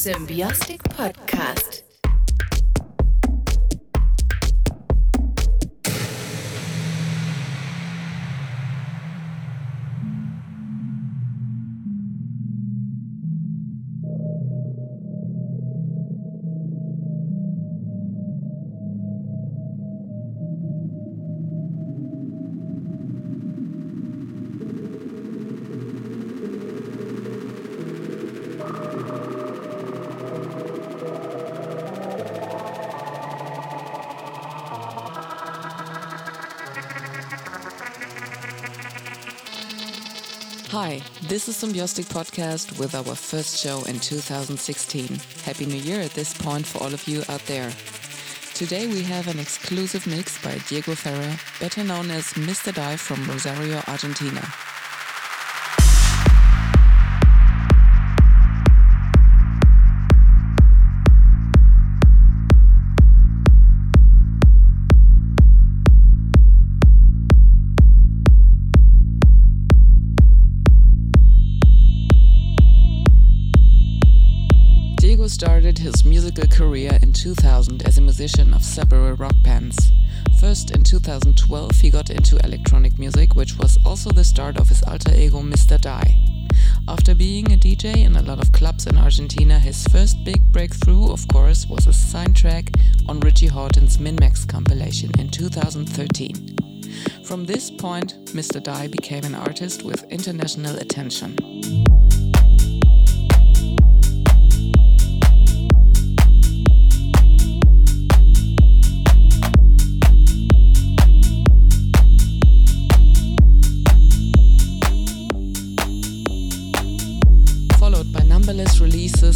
Symbiotic Podcast. This is Symbiotic Podcast with our first show in 2016. Happy New Year at this point for all of you out there. Today we have an exclusive mix by Diego Ferrer, better known as Mr. Dive from Rosario, Argentina. Musical career in 2000 as a musician of several rock bands. First, in 2012, he got into electronic music, which was also the start of his alter ego Mr. Die. After being a DJ in a lot of clubs in Argentina, his first big breakthrough, of course, was a signed track on Richie Hawtin's Minmax compilation in 2013. From this point, Mr. Die became an artist with international attention.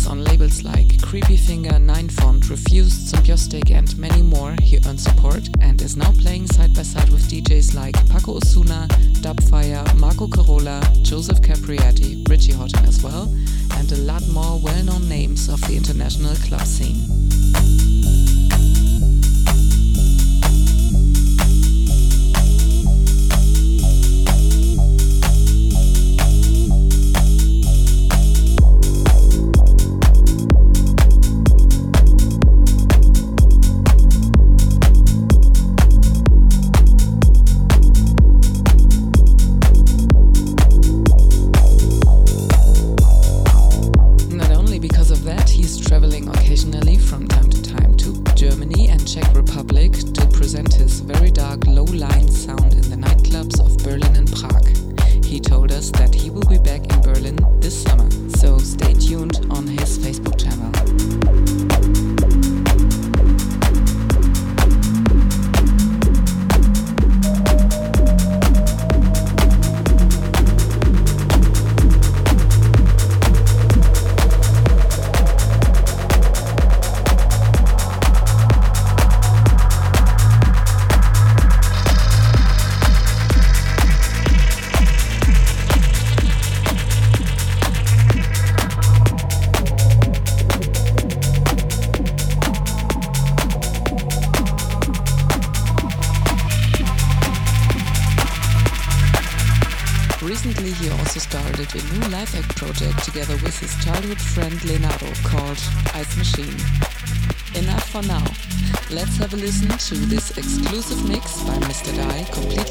On labels like Creepy Finger, Nine Font, Refused, Symbiotic, and many more, he earned support and is now playing side by side with DJs like Paco Osuna, Dubfire, Marco Carola, Joseph Capriati, Richie Hawtin as well, and a lot more well known names of the international club scene.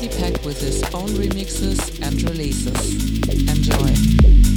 Packed with his own remixes and releases. Enjoy.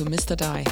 To Mr. Die,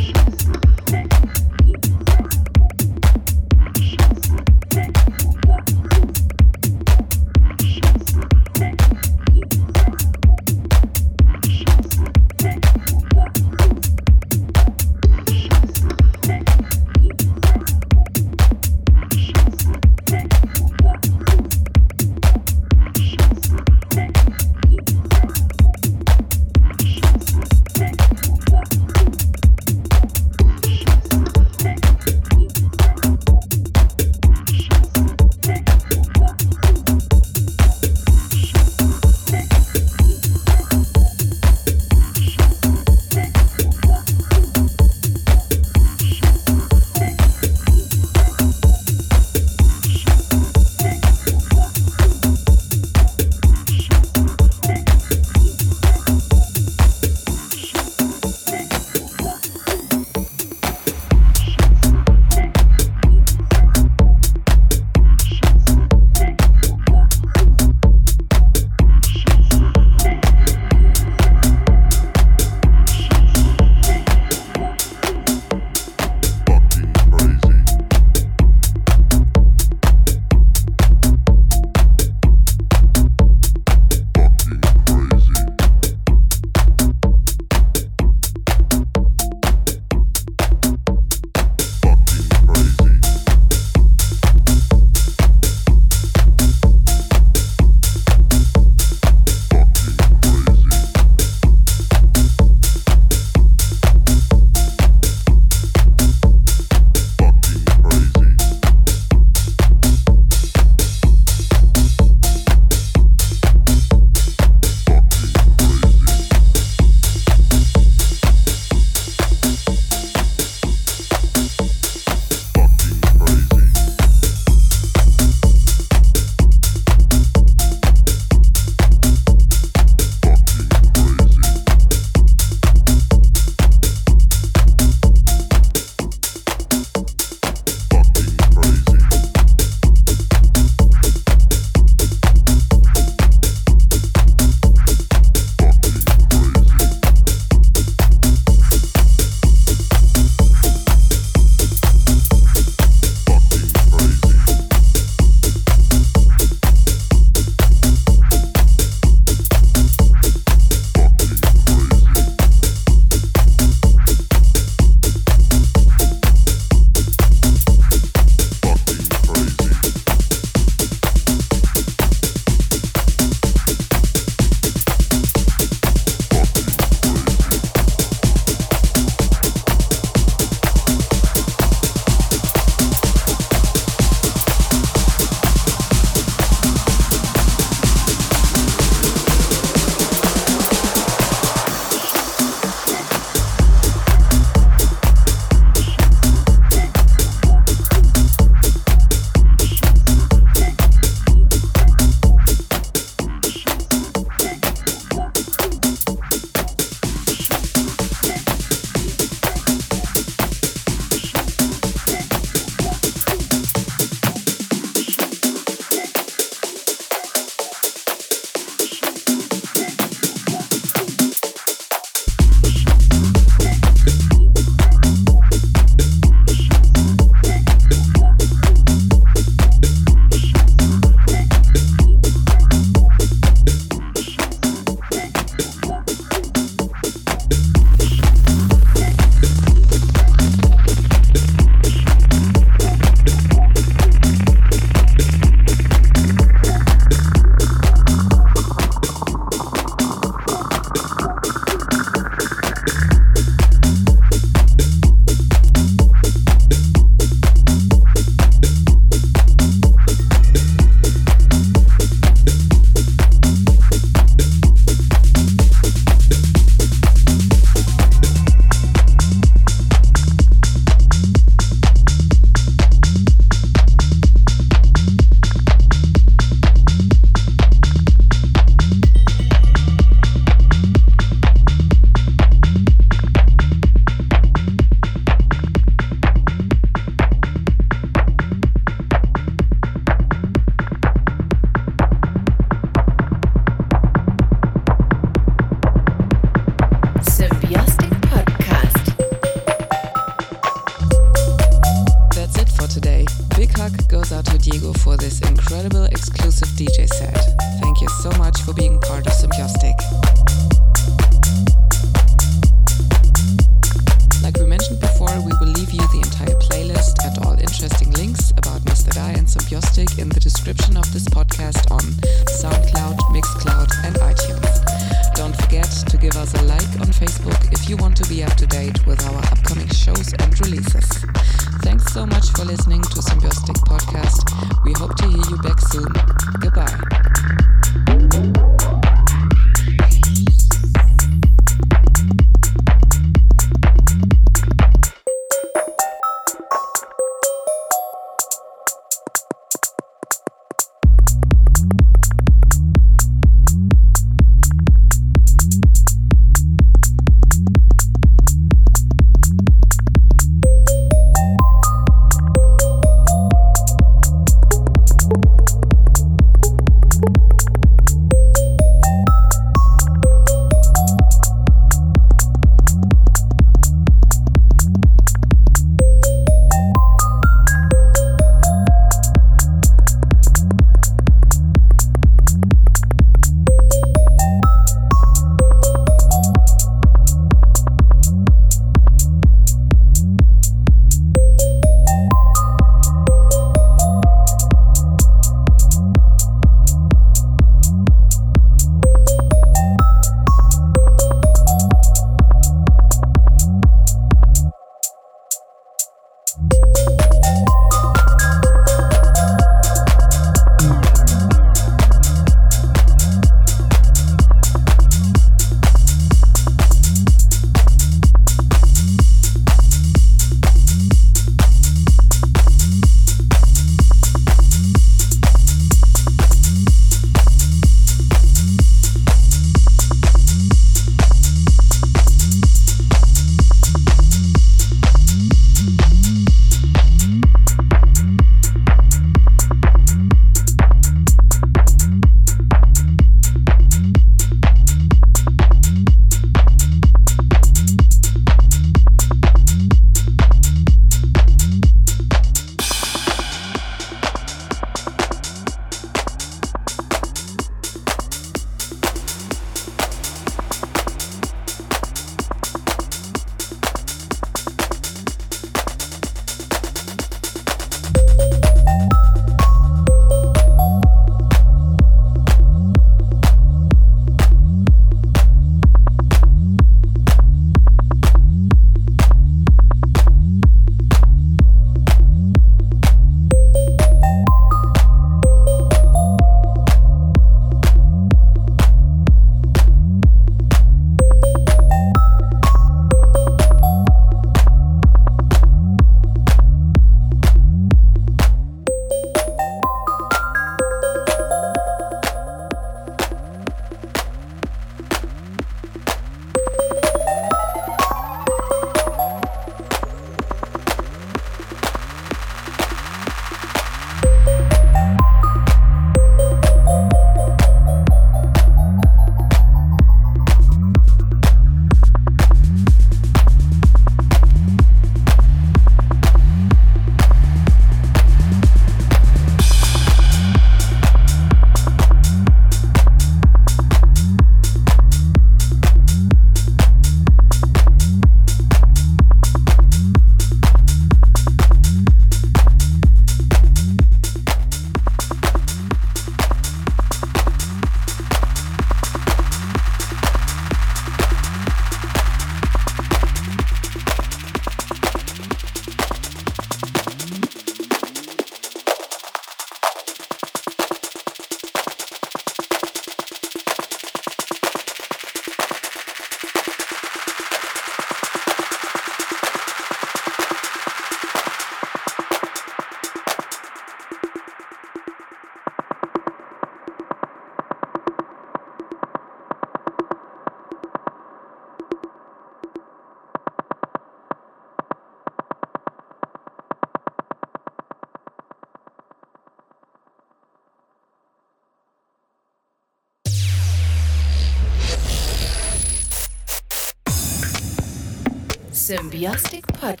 Symbiostic Podcast.